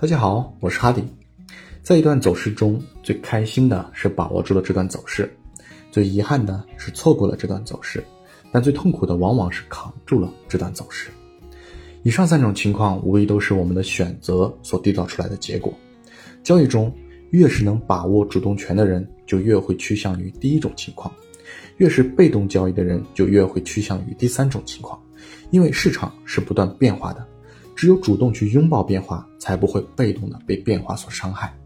大家好，我是哈迪。在一段走势中，最开心的是把握住了这段走势，最遗憾的是错过了这段走势，但最痛苦的往往是扛住了这段走势。以上三种情况，无疑都是我们的选择所缔造出来的结果。交易中，越是能把握主动权的人，就越会趋向于第一种情况；越是被动交易的人，就越会趋向于第三种情况。因为市场是不断变化的。只有主动去拥抱变化，才不会被动的被变化所伤害。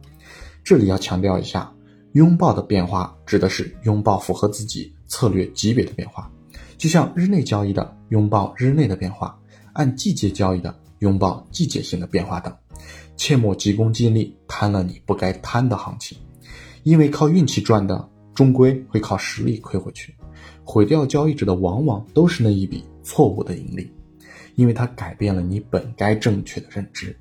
这里要强调一下，拥抱的变化指的是拥抱符合自己策略级别的变化，就像日内交易的拥抱日内的变化，按季节交易的拥抱季节性的变化等。切莫急功近利，贪了你不该贪的行情，因为靠运气赚的，终归会靠实力亏回去。毁掉交易者的，往往都是那一笔错误的盈利。因为它改变了你本该正确的认知。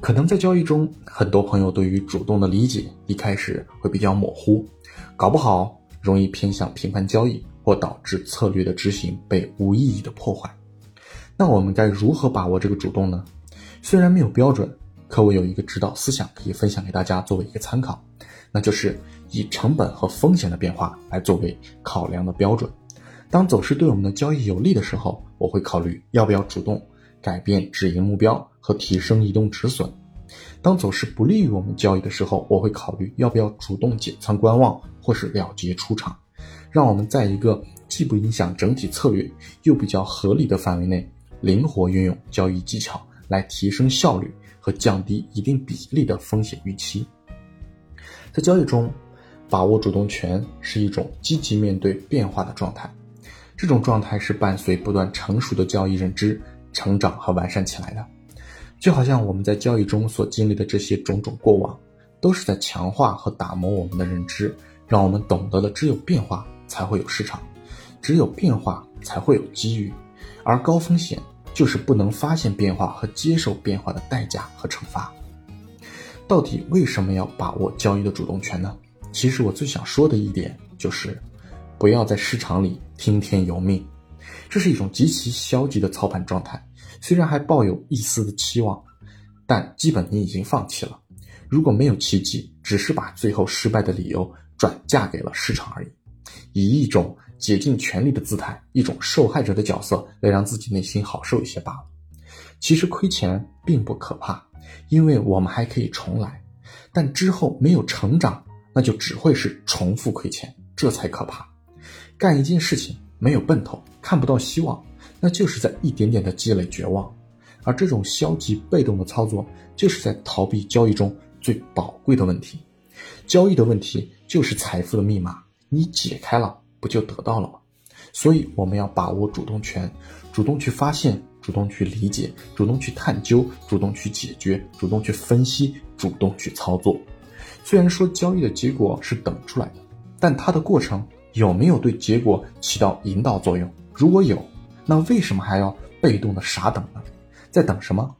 可能在交易中，很多朋友对于主动的理解一开始会比较模糊，搞不好容易偏向频繁交易，或导致策略的执行被无意义的破坏。那我们该如何把握这个主动呢？虽然没有标准，可我有一个指导思想可以分享给大家作为一个参考，那就是以成本和风险的变化来作为考量的标准。当走势对我们的交易有利的时候，我会考虑要不要主动改变止盈目标和提升移动止损；当走势不利于我们交易的时候，我会考虑要不要主动减仓观望或是了结出场，让我们在一个既不影响整体策略又比较合理的范围内，灵活运用交易技巧来提升效率和降低一定比例的风险预期。在交易中，把握主动权是一种积极面对变化的状态。这种状态是伴随不断成熟的交易认知成长和完善起来的，就好像我们在交易中所经历的这些种种过往，都是在强化和打磨我们的认知，让我们懂得了只有变化才会有市场，只有变化才会有机遇，而高风险就是不能发现变化和接受变化的代价和惩罚。到底为什么要把握交易的主动权呢？其实我最想说的一点就是。不要在市场里听天由命，这是一种极其消极的操盘状态。虽然还抱有一丝的期望，但基本你已经放弃了。如果没有奇迹，只是把最后失败的理由转嫁给了市场而已，以一种竭尽全力的姿态，一种受害者的角色来让自己内心好受一些罢了。其实亏钱并不可怕，因为我们还可以重来。但之后没有成长，那就只会是重复亏钱，这才可怕。干一件事情没有奔头，看不到希望，那就是在一点点的积累绝望，而这种消极被动的操作，就是在逃避交易中最宝贵的问题。交易的问题就是财富的密码，你解开了，不就得到了吗？所以我们要把握主动权，主动去发现，主动去理解，主动去探究，主动去解决，主动去分析，主动去操作。虽然说交易的结果是等出来的，但它的过程。有没有对结果起到引导作用？如果有，那为什么还要被动的傻等呢？在等什么？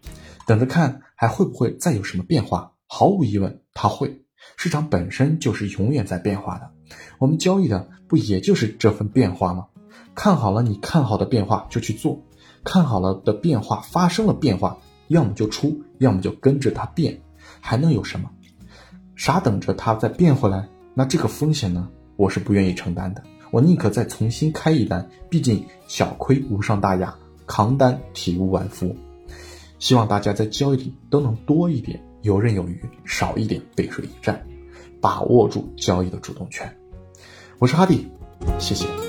等着看还会不会再有什么变化？毫无疑问，它会。市场本身就是永远在变化的，我们交易的不也就是这份变化吗？看好了你看好的变化就去做，看好了的变化发生了变化，要么就出，要么就跟着它变，还能有什么？傻等着它再变回来，那这个风险呢？我是不愿意承担的，我宁可再重新开一单，毕竟小亏无伤大雅，扛单体无完肤。希望大家在交易里都能多一点游刃有余，少一点背水一战，把握住交易的主动权。我是哈迪，谢谢。